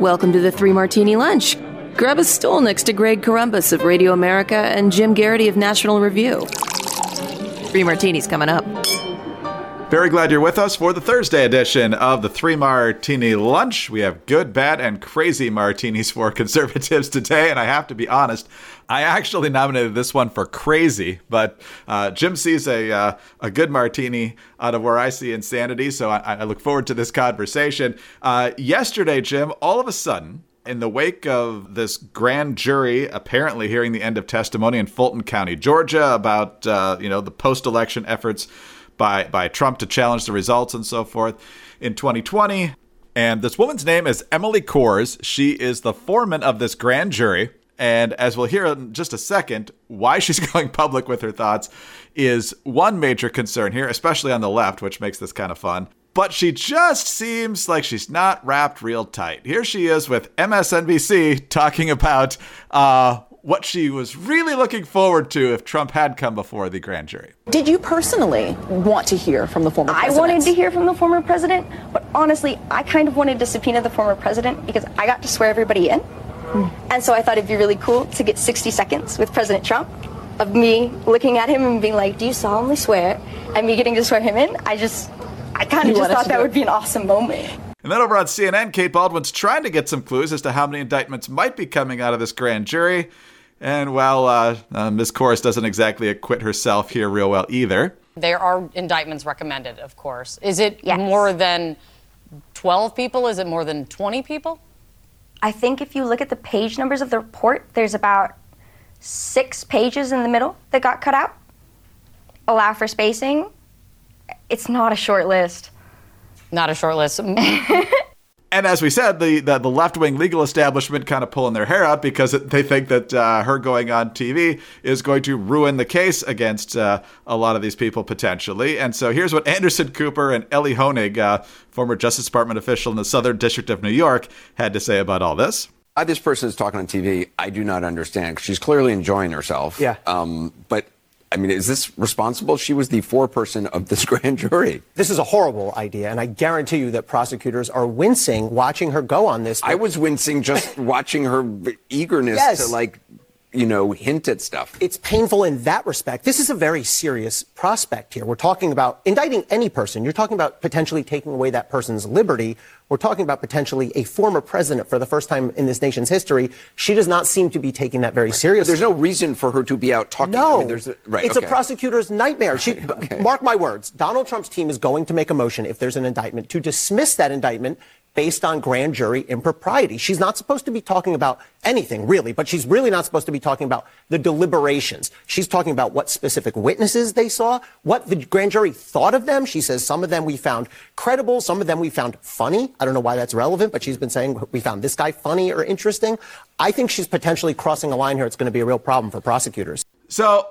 Welcome to the Three Martini Lunch. Grab a stool next to Greg Corombos of Radio America and Jim Geraghty of National Review. Three martinis coming up. Very glad you're with us for the Thursday edition of the Three Martini Lunch. We have good, bad, and crazy martinis for conservatives today, and I have to be honest, I actually nominated this one for crazy, but uh, Jim sees a uh, a good martini out of where I see insanity, so I, I look forward to this conversation. Uh, yesterday, Jim, all of a sudden, in the wake of this grand jury apparently hearing the end of testimony in Fulton County, Georgia, about uh, you know the post-election efforts by by Trump to challenge the results and so forth in 2020. And this woman's name is Emily Kohrs. She is the foreman of this grand jury. And as we'll hear in just a second, why she's going public with her thoughts is one major concern here, especially on the left, which makes this kind of fun. But she just seems like she's not wrapped real tight. Here she is with MSNBC talking about uh, what she was really looking forward to if Trump had come before the grand jury. Did you personally want to hear from the former president? I wanted to hear from the former president, but honestly, I kind of wanted to subpoena the former president because I got to swear everybody in. Hmm. And so I thought it'd be really cool to get 60 seconds with President Trump of me looking at him and being like, Do you solemnly swear? And me getting to swear him in. I just, I kind of just thought that would be an awesome moment. And then over on CNN, Kate Baldwin's trying to get some clues as to how many indictments might be coming out of this grand jury. And while uh, uh, Ms. Kohrs doesn't exactly acquit herself here real well either. There are indictments recommended, of course. Is it yes. more than 12 people? Is it more than 20 people? I think if you look at the page numbers of the report, there's about six pages in the middle that got cut out. Allow for spacing. It's not a short list. Not a short list. and as we said, the, the, the left wing legal establishment kind of pulling their hair out because they think that uh, her going on TV is going to ruin the case against uh, a lot of these people potentially. And so here's what Anderson Cooper and Elie Honig, uh, former Justice Department official in the Southern District of New York, had to say about all this. Why this person is talking on TV, I do not understand. She's clearly enjoying herself. Yeah. Um, but I mean, is this responsible? She was the foreperson of this grand jury. This is a horrible idea, and I guarantee you that prosecutors are wincing watching her go on this. I was wincing just watching her eagerness yes. to like you know, hint at stuff. It's painful in that respect. This is a very serious prospect here. We're talking about indicting any person. You're talking about potentially taking away that person's liberty. We're talking about potentially a former president for the first time in this nation's history. She does not seem to be taking that very seriously. There's no reason for her to be out talking. No, I mean, a, right, it's okay. a prosecutor's nightmare. She, okay. Mark my words. Donald Trump's team is going to make a motion if there's an indictment to dismiss that indictment based on grand jury impropriety. She's not supposed to be talking about anything, really, but she's really not supposed to be talking about the deliberations. She's talking about what specific witnesses they saw, what the grand jury thought of them. She says some of them we found credible, some of them we found funny. I don't know why that's relevant, but she's been saying we found this guy funny or interesting. I think she's potentially crossing a line here. It's going to be a real problem for prosecutors. So,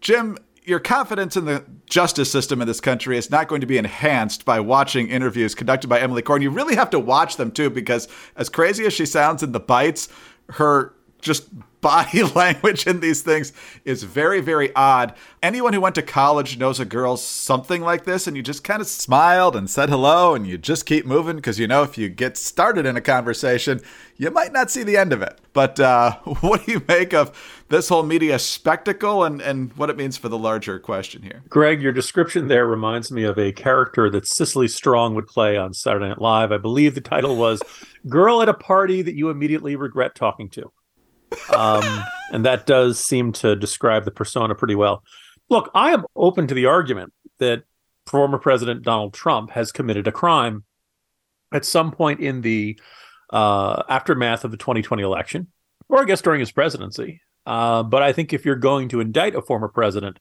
Jim, your confidence in the justice system in this country is not going to be enhanced by watching interviews conducted by Emily Kohrs. You really have to watch them too, because as crazy as she sounds in the bites, her just body language in these things is very, very odd. Anyone who went to college knows a girl something like this, and you just kind of smiled and said hello, and you just keep moving because you know if you get started in a conversation, you might not see the end of it. But uh, what do you make of this whole media spectacle and, and what it means for the larger question here? Greg, your description there reminds me of a character that Cecily Strong would play on Saturday Night Live. I believe the title was Girl at a Party That You Immediately Regret Talking to um, and that does seem to describe the persona pretty well. Look, I am open to the argument that former President Donald Trump has committed a crime at some point in the uh, aftermath of the 2020 election, or I guess during his presidency. Uh, but I think if you're going to indict a former president,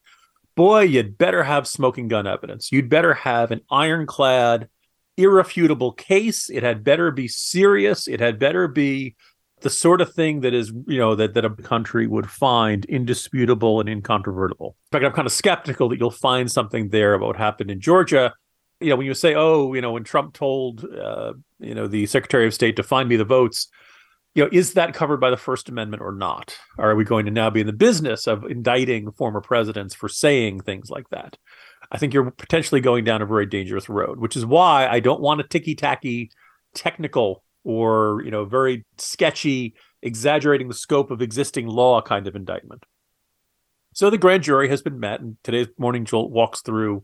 boy, you'd better have smoking gun evidence. You'd better have an ironclad, irrefutable case. It had better be serious. It had better be the sort of thing that is, you know, that, that a country would find indisputable and incontrovertible. In fact, I'm kind of skeptical that you'll find something there about what happened in Georgia. You know, when you say, oh, you know, when Trump told, uh, you know, the Secretary of State to find me the votes, you know, is that covered by the First Amendment or not? Are we going to now be in the business of indicting former presidents for saying things like that? I think you're potentially going down a very dangerous road, which is why I don't want a ticky tacky technical or you know very sketchy exaggerating the scope of existing law kind of indictment. So the grand jury has been met and today's morning jolt walks through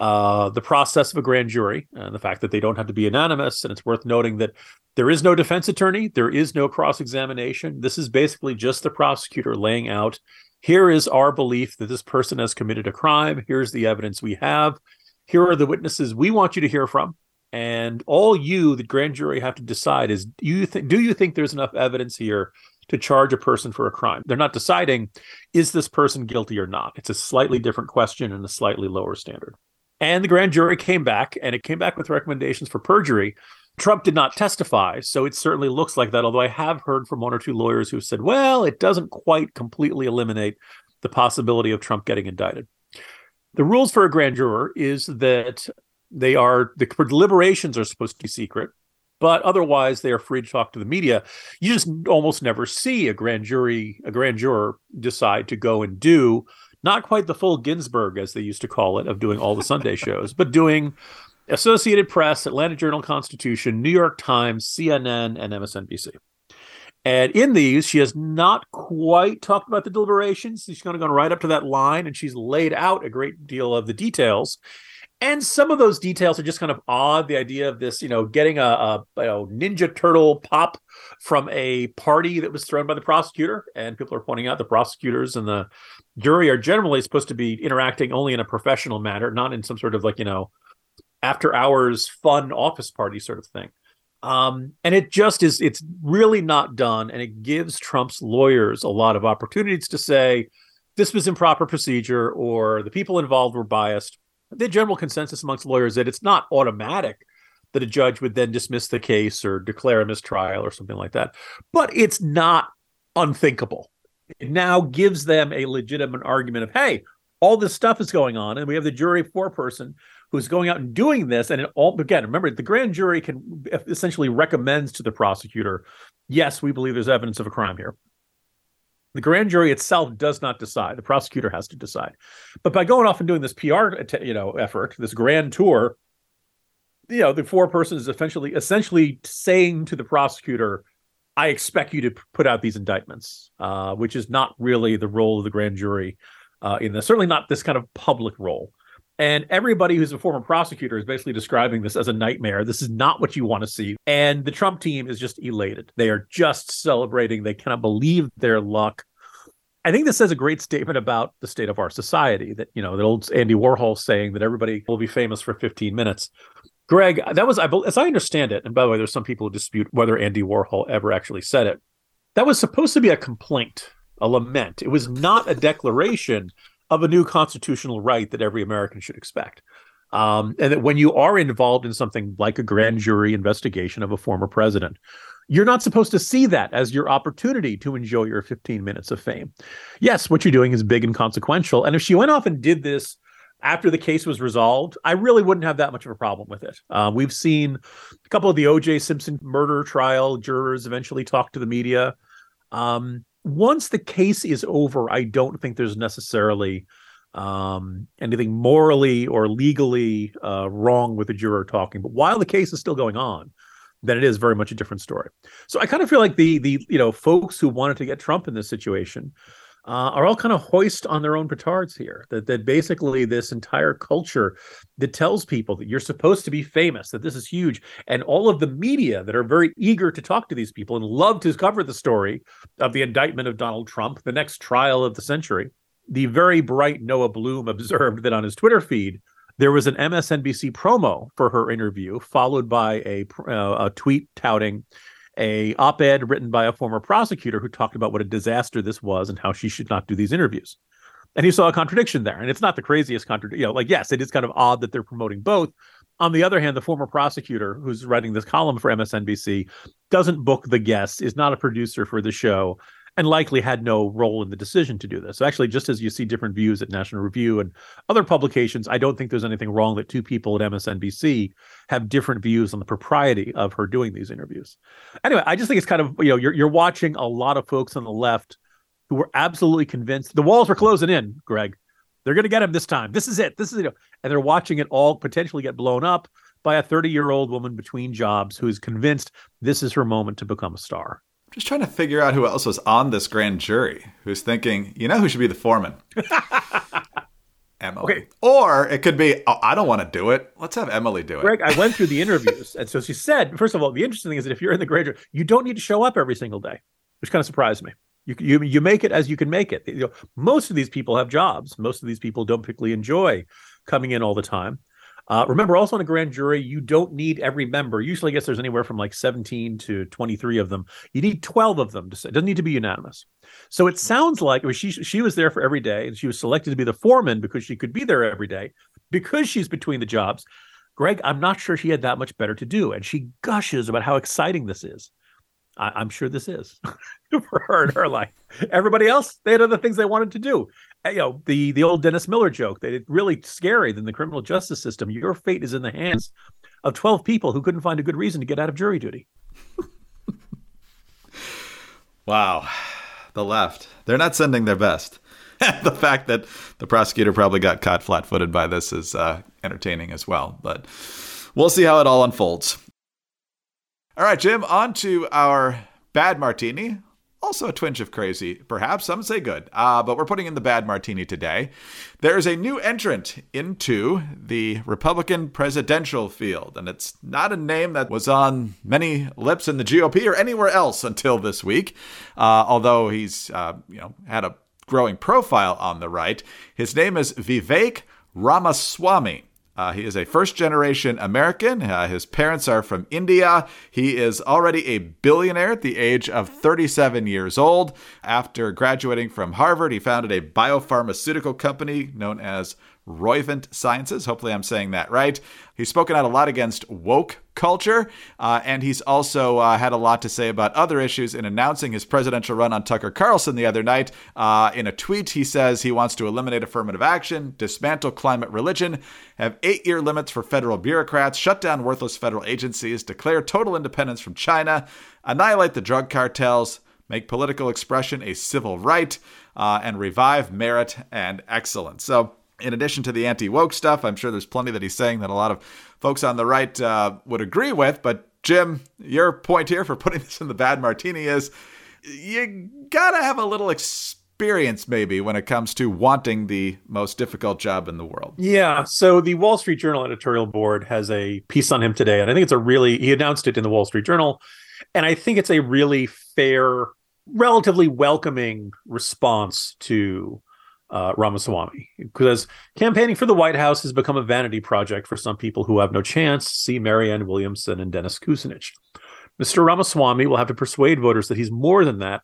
uh, the process of a grand jury and the fact that they don't have to be anonymous. And it's worth noting that there is no defense attorney. There is no cross-examination. This is basically just the prosecutor laying out here is our belief that this person has committed a crime. Here's the evidence we have. Here are the witnesses we want you to hear from and all you, the grand jury, have to decide is do you think do you think there's enough evidence here to charge a person for a crime? They're not deciding is this person guilty or not. It's a slightly different question and a slightly lower standard. And the grand jury came back, and it came back with recommendations for perjury. Trump did not testify, so it certainly looks like that. Although I have heard from one or two lawyers who said, well, it doesn't quite completely eliminate the possibility of Trump getting indicted. The rules for a grand juror is that they are the deliberations are supposed to be secret, but otherwise they are free to talk to the media. You just almost never see a grand jury, a grand juror decide to go and do not quite the full Ginsburg as they used to call it of doing all the Sunday shows, but doing Associated Press, Atlanta Journal Constitution, New York Times, CNN, and MSNBC. And in these, she has not quite talked about the deliberations. She's kind of gone right up to that line and she's laid out a great deal of the details and some of those details are just kind of odd. The idea of this, you know, getting a, a you know, Ninja Turtle pop from a party that was thrown by the prosecutor, and people are pointing out the prosecutors and the jury are generally supposed to be interacting only in a professional manner, not in some sort of like you know, after hours fun office party sort of thing. Um, and it just is, it's really not done, and it gives Trump's lawyers a lot of opportunities to say this was improper procedure or the people involved were biased the general consensus amongst lawyers that it's not automatic that a judge would then dismiss the case or declare a mistrial or something like that. But it's not unthinkable. It now gives them a legitimate argument of, hey, all this stuff is going on, and we have the jury foreperson who's going out and doing this. And it all again, remember, the grand jury can essentially recommends to the prosecutor, yes, we believe there's evidence of a crime here. The grand jury itself does not decide. The prosecutor has to decide. But by going off and doing this PR, you know, effort, this grand tour, you know, the four person is essentially essentially saying to the prosecutor, "I expect you to put out these indictments," uh, which is not really the role of the grand jury uh, in this. Certainly not this kind of public role. And everybody who's a former prosecutor is basically describing this as a nightmare. This is not what you want to see. And the Trump team is just elated. They are just celebrating. They cannot believe their luck. I think this says a great statement about the state of our society that, you know, the old Andy Warhol saying that everybody will be famous for 15 minutes. Greg, that was, I as I understand it, and by the way, there's some people who dispute whether Andy Warhol ever actually said it. That was supposed to be a complaint, a lament. It was not a declaration of a new constitutional right that every American should expect. Um, and that when you are involved in something like a grand jury investigation of a former president, you're not supposed to see that as your opportunity to enjoy your 15 minutes of fame. Yes, what you're doing is big and consequential. And if she went off and did this after the case was resolved, I really wouldn't have that much of a problem with it. Uh, we've seen a couple of the O.J. Simpson murder trial jurors eventually talk to the media. Um, once the case is over, I don't think there's necessarily um, anything morally or legally uh, wrong with the juror talking. But while the case is still going on, then it is very much a different story. So I kind of feel like the the you know folks who wanted to get Trump in this situation uh, are all kind of hoist on their own petards here. That that basically this entire culture that tells people that you're supposed to be famous, that this is huge, and all of the media that are very eager to talk to these people and love to cover the story of the indictment of Donald Trump, the next trial of the century. The very bright Noah Bloom observed that on his Twitter feed there was an MSNBC promo for her interview, followed by a, uh, a tweet touting a op-ed written by a former prosecutor who talked about what a disaster this was and how she should not do these interviews. And he saw a contradiction there. And it's not the craziest contradiction. You know, like, yes, it is kind of odd that they're promoting both. On the other hand, the former prosecutor who's writing this column for MSNBC doesn't book the guests, is not a producer for the show, and likely had no role in the decision to do this. So actually, just as you see different views at National Review and other publications, I don't think there's anything wrong that two people at MSNBC have different views on the propriety of her doing these interviews. Anyway, I just think it's kind of you know you're you're watching a lot of folks on the left who were absolutely convinced the walls were closing in. Greg, they're going to get him this time. This is it. This is it. And they're watching it all potentially get blown up. by a 30 year old woman between jobs who is convinced this is her moment to become a star. Just trying to figure out who else was on this grand jury who's thinking, you know, who should be the foreman? Emily. Okay. Or it could be, oh, I don't want to do it. Let's have Emily do it. Greg, I went through the interviews. and so she said, first of all, the interesting thing is that if you're in the grand jury, you don't need to show up every single day, which kind of surprised me. You, you, you make it as you can make it. You know, most of these people have jobs. Most of these people don't particularly enjoy coming in all the time. Uh, remember, also in a grand jury, you don't need every member. Usually, I guess there's anywhere from like 17 to 23 of them. You need 12 of them to say. It doesn't need to be unanimous. So it sounds like she she was there for every day, and she was selected to be the foreman because she could be there every day because she's between the jobs. Greg, I'm not sure she had that much better to do, and she gushes about how exciting this is. I, am sure this is for her in her life. Everybody else, they had other things they wanted to do. Uh, you know, the the old Dennis Miller joke that it's really scary than the criminal justice system. Your fate is in the hands of 12 people who couldn't find a good reason to get out of jury duty. wow. The left. They're not sending their best. the fact that the prosecutor probably got caught flat footed by this is uh, entertaining as well. But we'll see how it all unfolds. All right, Jim, on to our bad martini. Also a twinge of crazy, perhaps. Some say good. Uh, but we're putting in the bad martini today. There is a new entrant into the Republican presidential field, and it's not a name that was on many lips in the GOP or anywhere else until this week. Uh, although he's, uh, you know, had a growing profile on the right. His name is Vivek Ramaswamy. Uh, he is a first generation American. Uh, his parents are from India. He is already a billionaire at the age of 37 years old. After graduating from Harvard, he founded a biopharmaceutical company known as Roivant Sciences. Hopefully, I'm saying that right. He's spoken out a lot against woke culture, uh, and he's also uh, had a lot to say about other issues in announcing his presidential run on Tucker Carlson the other night. Uh, in a tweet, he says he wants to eliminate affirmative action, dismantle climate religion, have eight year limits for federal bureaucrats, shut down worthless federal agencies, declare total independence from China, annihilate the drug cartels, make political expression a civil right, uh, and revive merit and excellence. So, in addition to the anti woke stuff, I'm sure there's plenty that he's saying that a lot of folks on the right uh, would agree with. But Jim, your point here for putting this in the bad martini is you gotta have a little experience maybe when it comes to wanting the most difficult job in the world. Yeah. So the Wall Street Journal editorial board has a piece on him today, and I think it's a really he announced it in the Wall Street Journal, and I think it's a really fair, relatively welcoming response to uh, Ramaswamy because campaigning for the White House has become a vanity project for some people who have no chance. See Marianne Williamson and Dennis Kucinich. Mr. Ramaswamy will have to persuade voters that he's more than that,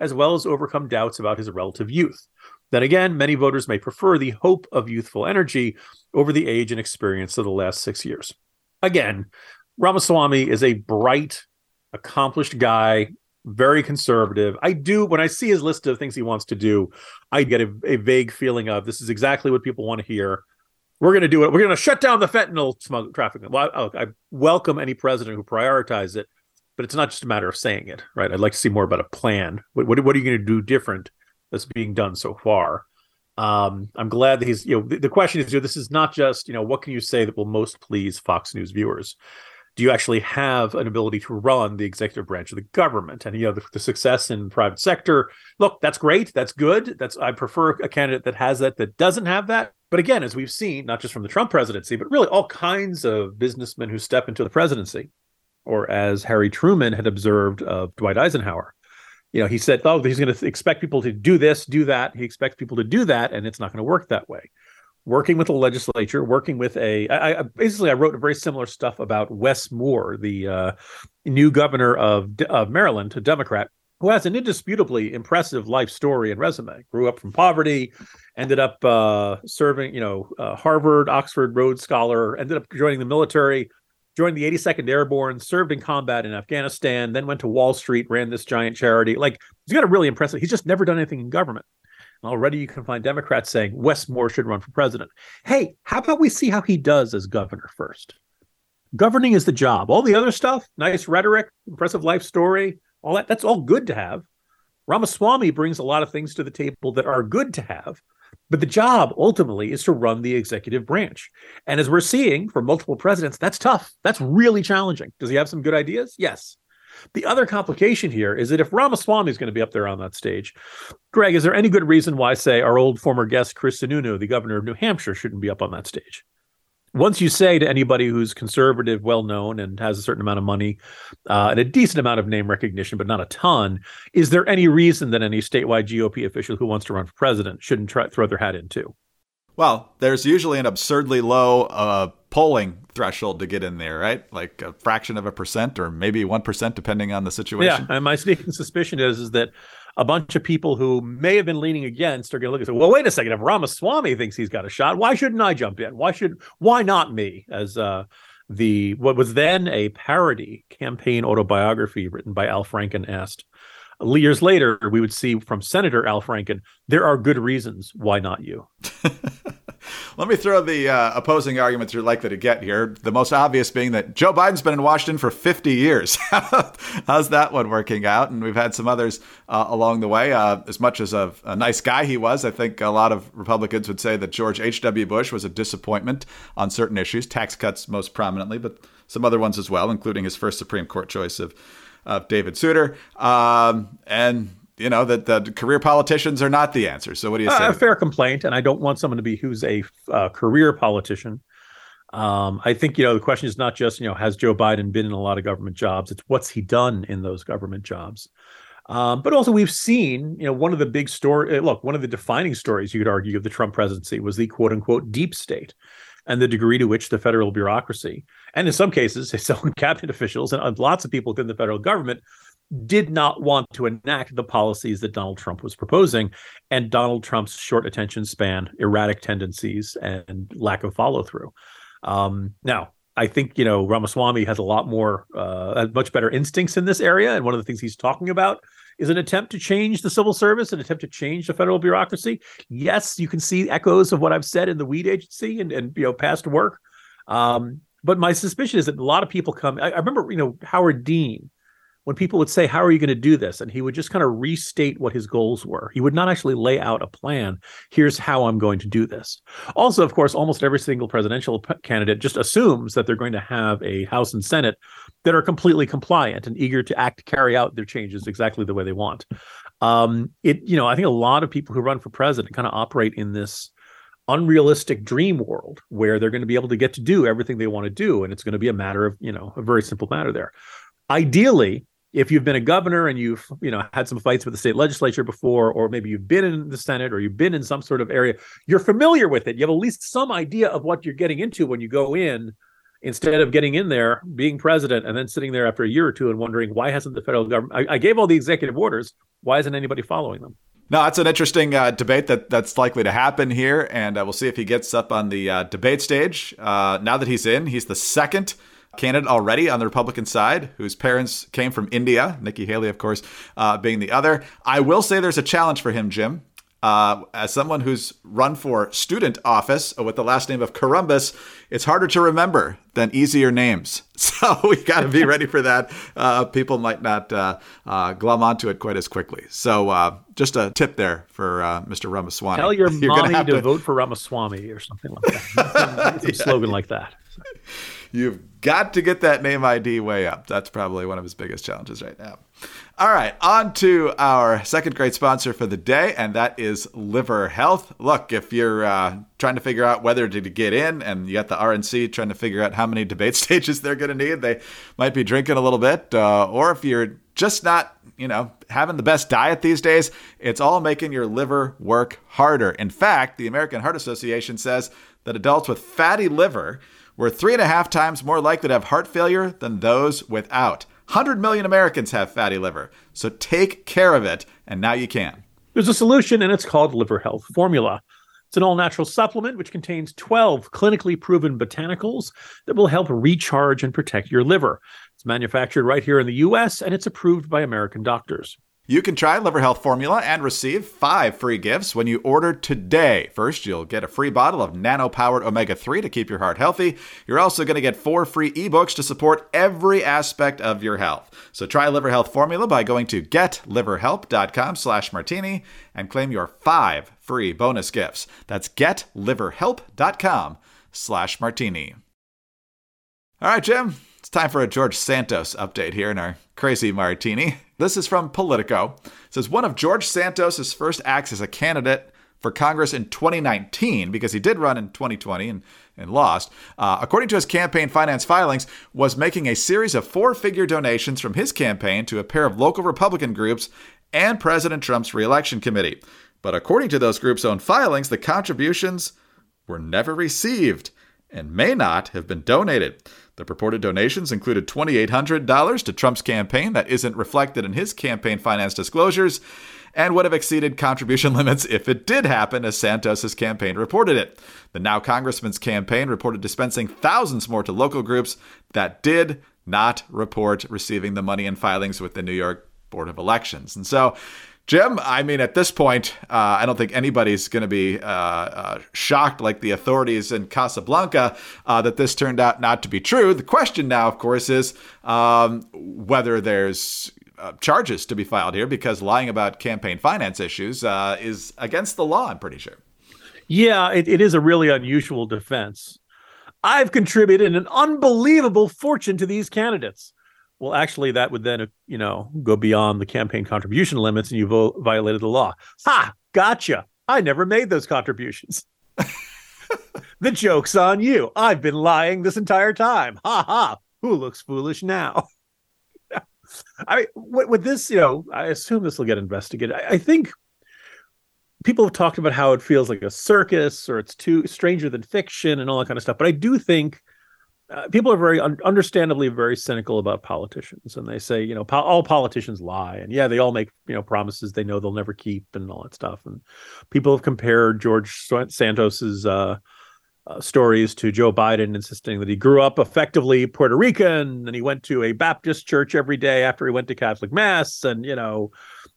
as well as overcome doubts about his relative youth. Then again, many voters may prefer the hope of youthful energy over the age and experience of the last six years. Again, Ramaswamy is a bright, accomplished guy very conservative. I do when I see his list of things he wants to do, I get a, a vague feeling of this is exactly what people want to hear. We're going to do it. We're going to shut down the fentanyl smuggle trafficking. Well, I, I welcome any president who prioritizes it, but it's not just a matter of saying it, right? I'd like to see more about a plan. What, what, what are you going to do different that's being done so far? Um, I'm glad that he's, you know, the, the question is, you know, this is not just, you know, what can you say that will most please Fox News viewers? Do you actually have an ability to run the executive branch of the government? And you know, the, the, success in private sector, look, that's great, that's good. That's I prefer a candidate that has that that doesn't have that. But again, as we've seen, not just from the Trump presidency, but really all kinds of businessmen who step into the presidency, or as Harry Truman had observed of Dwight Eisenhower, you know, he said, "Oh, he's going to expect people to do this, do that. He expects people to do that, and it's not going to work that way." Working with the legislature, working with a. I, I basically I wrote very similar stuff about Wes Moore, the uh, new governor of of Maryland, a Democrat, who has an indisputably impressive life story and resume. Grew up from poverty, ended up uh, serving, you know, uh, Harvard, Oxford, Rhodes Scholar, ended up joining the military, joined the 82nd Airborne, served in combat in Afghanistan, then went to Wall Street, ran this giant charity. Like he's got a really impressive. He's just never done anything in government. Already you can find Democrats saying Wes Moore should run for president. Hey, how about we see how he does as governor first? Governing is the job. All the other stuff, nice rhetoric, impressive life story, all that, that's all good to have. Ramaswamy brings a lot of things to the table that are good to have. But the job ultimately is to run the executive branch. And as we're seeing from multiple presidents, that's tough. That's really challenging. Does he have some good ideas? Yes. The other complication here is that if Ramaswamy is going to be up there on that stage, Greg, is there any good reason why, say, our old former guest Chris Sununu, the governor of New Hampshire, shouldn't be up on that stage? Once you say to anybody who's conservative, well known, and has a certain amount of money uh, and a decent amount of name recognition, but not a ton, is there any reason that any statewide GOP official who wants to run for president shouldn't try, throw their hat in too? Well, there's usually an absurdly low uh, polling threshold to get in there, right? Like a fraction of a percent or maybe 1%, depending on the situation. Yeah. And my sneaking suspicion is, is that a bunch of people who may have been leaning against are going to look and say, well, wait a second. If Ramaswamy thinks he's got a shot, why shouldn't I jump in? Why should, why not me? As, uh, the what was then a parody campaign autobiography written by Al Franken asked years later, we would see from Senator Al Franken, there are good reasons why not you. Let me throw the uh, opposing arguments you're likely to get here. The most obvious being that Joe Biden's been in Washington for 50 years. How's that one working out? And we've had some others uh, along the way. Uh, as much as a, a, nice guy he was, I think a lot of Republicans would say that George H.W. Bush was a disappointment on certain issues, tax cuts most prominently, but some other ones as well, including his first Supreme Court choice of of David Souter. Um, and you know that the career politicians are not the answer. So what do you say? Uh, a fair complaint, and I don't want someone to be who's a uh, career politician. Um, I think you know the question is not just you know has Joe Biden been in a lot of government jobs. It's what's he done in those government jobs. Um, but also we've seen you know one of the big story. Uh, look, one of the defining stories you could argue of the Trump presidency was the quote unquote deep state and the degree to which the federal bureaucracy, and in some cases, his own cabinet officials and lots of people within the federal government, did not want to enact the policies that Donald Trump was proposing. And Donald Trump's short attention span, erratic tendencies, and lack of follow through. Um, now, I think you know Ramaswamy has a lot more, uh, much better instincts in this area, and one of the things he's talking about is an attempt to change the civil service, an attempt to change the federal bureaucracy. Yes, you can see echoes of what I've said in the weed agency and, and you know past work. Um, but my suspicion is that a lot of people come. I, I remember, you know, Howard Dean when people would say, How are you going to do this? And he would just kind of restate what his goals were. He would not actually lay out a plan. Here's how I'm going to do this. Also, of course, almost every single presidential candidate just assumes that they're going to have a House and Senate that are completely compliant and eager to act, carry out their changes exactly the way they want. Um, it, you know, I think a lot of people who run for president kind of operate in this unrealistic dream world where they're going to be able to get to do everything they want to do and it's going to be a matter of you know a very simple matter there ideally if you've been a governor and you've you know had some fights with the state legislature before or maybe you've been in the senate or you've been in some sort of area you're familiar with it. You have at least some idea of what you're getting into when you go in instead of getting in there being president and then sitting there after a year or two and wondering why hasn't the federal government I, I gave all the executive orders. Why isn't anybody following them? No, that's an interesting uh, debate that that's likely to happen here, and uh, we'll see if he gets up on the uh, debate stage. Uh, now that he's in, he's the second candidate already on the Republican side, whose parents came from India. Nikki Haley, of course, uh, being the other. I will say there's a challenge for him, Jim. Uh, as someone who's run for student office with the last name of Corombos, it's harder to remember than easier names. So we got to be ready for that. Uh, people might not uh, uh, glom onto it quite as quickly. So uh, just a tip there for uh, Mr. Ramaswamy. Tell your Your mommy to, to, vote for Ramaswamy or something like that. Some yeah. slogan like that. You've got to get that name ID way up. That's probably one of his biggest challenges right now. All right, on to our second great sponsor for the day, and that is Liver Health. Look, if you're uh, trying to figure out whether to get in, and you got the RNC trying to figure out how many debate stages they're going to need, they might be drinking a little bit, uh, or if you're just not, you know, having the best diet these days, it's all making your liver work harder. In fact, the American Heart Association says that adults with fatty liver were three and a half times more likely to have heart failure than those without. 100 million Americans have fatty liver, so take care of it, and now you can. There's a solution, and it's called Liver Health Formula. It's an all natural supplement which contains 12 clinically proven botanicals that will help recharge and protect your liver. It's manufactured right here in the US, and it's approved by American doctors. You can try Liver Health Formula and receive five free gifts when you order today. First, you'll get a free bottle of nano powered omega 3 to keep your heart healthy. You're also going to get four free ebooks to support every aspect of your health. So try Liver Health Formula by going to getliverhelp.com slash martini and claim your five free bonus gifts. That's getliverhelp.com slash martini. All right, Jim, it's time for a George Santos update here in our crazy martini. This is from Politico. It says one of George Santos's first acts as a candidate for Congress in 2019, because he did run in 2020 and, and lost, uh, according to his campaign finance filings, was making a series of four figure donations from his campaign to a pair of local Republican groups and President Trump's reelection committee. But according to those groups' own filings, the contributions were never received and may not have been donated. The purported donations included $2,800 to Trump's campaign that isn't reflected in his campaign finance disclosures and would have exceeded contribution limits if it did happen, as Santos's campaign reported it. The now congressman's campaign reported dispensing thousands more to local groups that did not report receiving the money in filings with the New York Board of Elections. And so Jim, I mean, at this point, uh, I don't think anybody's going to be uh, uh, shocked like the authorities in Casablanca uh, that this turned out not to be true. The question now, of course, is um, whether there's uh, charges to be filed here because lying about campaign finance issues uh, is against the law, I'm pretty sure. Yeah, it, it is a really unusual defense. I've contributed an unbelievable fortune to these candidates well, actually, that would then, you know, go beyond the campaign contribution limits and you vo- violated the law. Ha! Gotcha. I never made those contributions. the joke's on you. I've been lying this entire time. Ha ha. Who looks foolish now? I mean, with, this, you know, I assume this will get investigated. I, I think people have talked about how it feels like a circus or it's too stranger than fiction and all that kind of stuff. But I do think uh, people are very un- understandably very cynical about politicians and they say you know po- all politicians lie and yeah they all make you know promises they know they'll never keep and all that stuff and people have compared george santos's uh, uh, stories to joe biden insisting that he grew up effectively puerto rican and he went to a baptist church every day after he went to catholic mass and you know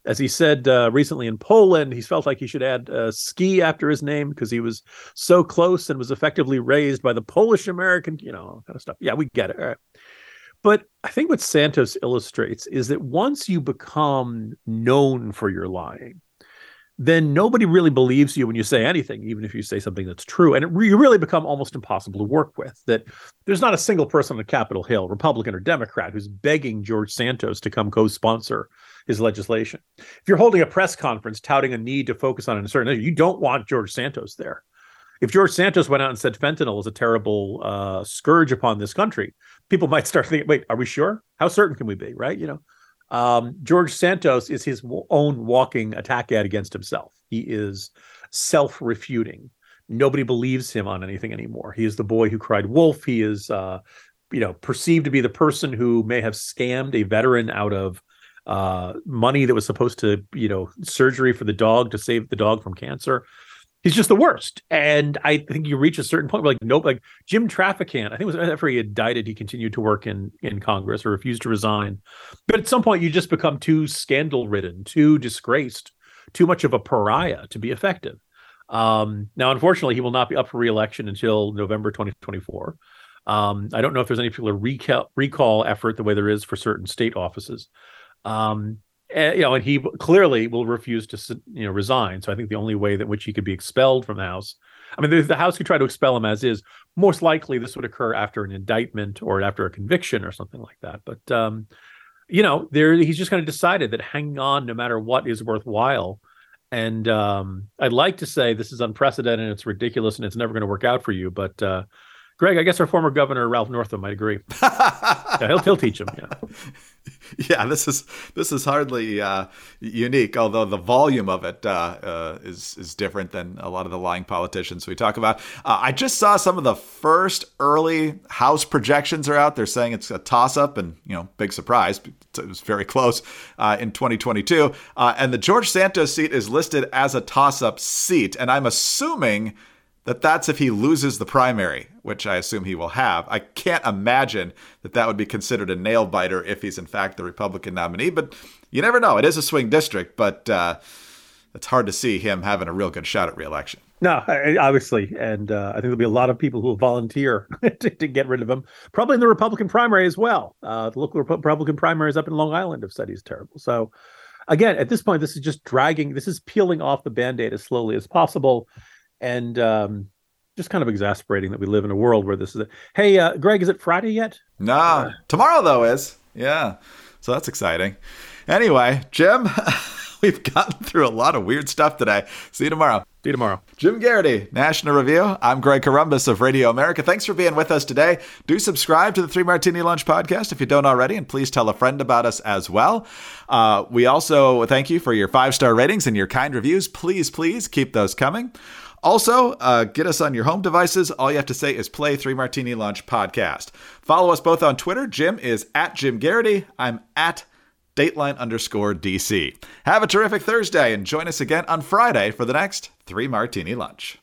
as he said uh, recently in Poland, he felt like he should add uh, ski after his name because he was so close and was effectively raised by the Polish American, you know, kind of stuff. Yeah, we get it. All right. But I think what Santos illustrates is that once you become known for your lying, then nobody really believes you when you say anything, even if you say something that's true. And it, you really become almost impossible to work with. That there's not a single person on Capitol Hill, Republican or Democrat, who's begging George Santos to come co sponsor his legislation. If you're holding a press conference touting a need to focus on a certain issue, you don't want George Santos there. If George Santos went out and said fentanyl is a terrible uh, scourge upon this country, people might start thinking, wait, are we sure? How certain can we be? Right? You know, um, George Santos is his own walking attack ad against himself. He is self refuting. Nobody believes him on anything anymore. He is the boy who cried wolf. He is, uh, you know, perceived to be the person who may have scammed a veteran out of uh, money that was supposed to, you know, surgery for the dog to save the dog from cancer. He's just the worst. And I think you reach a certain point where like nope, like Jim Traficant, I think it was after he indicted, he continued to work in in Congress or refused to resign. But at some point you just become too scandal ridden, too disgraced, too much of a pariah to be effective. Um, now, unfortunately, he will not be up for reelection until November 2024. Um, I don't know if there's any particular recall, recall effort the way there is for certain state offices. Um, and, you know, and he clearly will refuse to, you know, resign. So I think the only way that which he could be expelled from the House, I mean, the, the House could try to expel him as is. Most likely, this would occur after an indictment or after a conviction or something like that. But um, you know, there he's just kind of decided that hanging on, no matter what, is worthwhile. And um, I'd like to say this is unprecedented, it's ridiculous, and it's never going to work out for you. But uh, Greg, I guess our former governor Ralph Northam might agree. yeah, he'll, he'll teach him. Yeah. yeah, this is this is hardly uh, unique, although the volume of it uh, uh, is is different than a lot of the lying politicians we talk about. Uh, I just saw some of the first early House projections are out. They're saying it's a toss up, and you know, big surprise, it was very close uh, in 2022. Uh, and the George Santos seat is listed as a toss up seat, and I'm assuming that that's if he loses the primary, which I assume he will have. I can't imagine that that would be considered a nail biter if he's in fact the Republican nominee, but you never know. It is a swing district, but uh, it's hard to see him having a real good shot at reelection. No, obviously, and uh, I think there'll be a lot of people who will volunteer to, to, get rid of him. Probably in the Republican primary as well. Uh, the local Republican primaries up in Long Island have said he's terrible. So again, at this point, this is just dragging. This is peeling off the band-aid as slowly as possible, and um, just kind of exasperating that we live in a world where this is. A, hey, uh, Greg, is it Friday yet? No, uh, tomorrow though is. Yeah, so that's exciting. Anyway, Jim. We've gotten through a lot of weird stuff today. See you tomorrow. See you tomorrow. Jim Geraghty, National Review. I'm Greg Corombos of Radio America. Thanks for being with us today. Do subscribe to the Three Martini Lunch podcast if you don't already, and please tell a friend about us as well. Uh, we also thank you for your five star ratings and your kind reviews. Please, please keep those coming. Also, uh, get us on your home devices. All you have to say is play Three Martini Lunch podcast. Follow us both on Twitter. Jim is at Jim Geraghty. I'm at Dateline underscore DC. Have a terrific Thursday and join us again on Friday for the next Three Martini Lunch.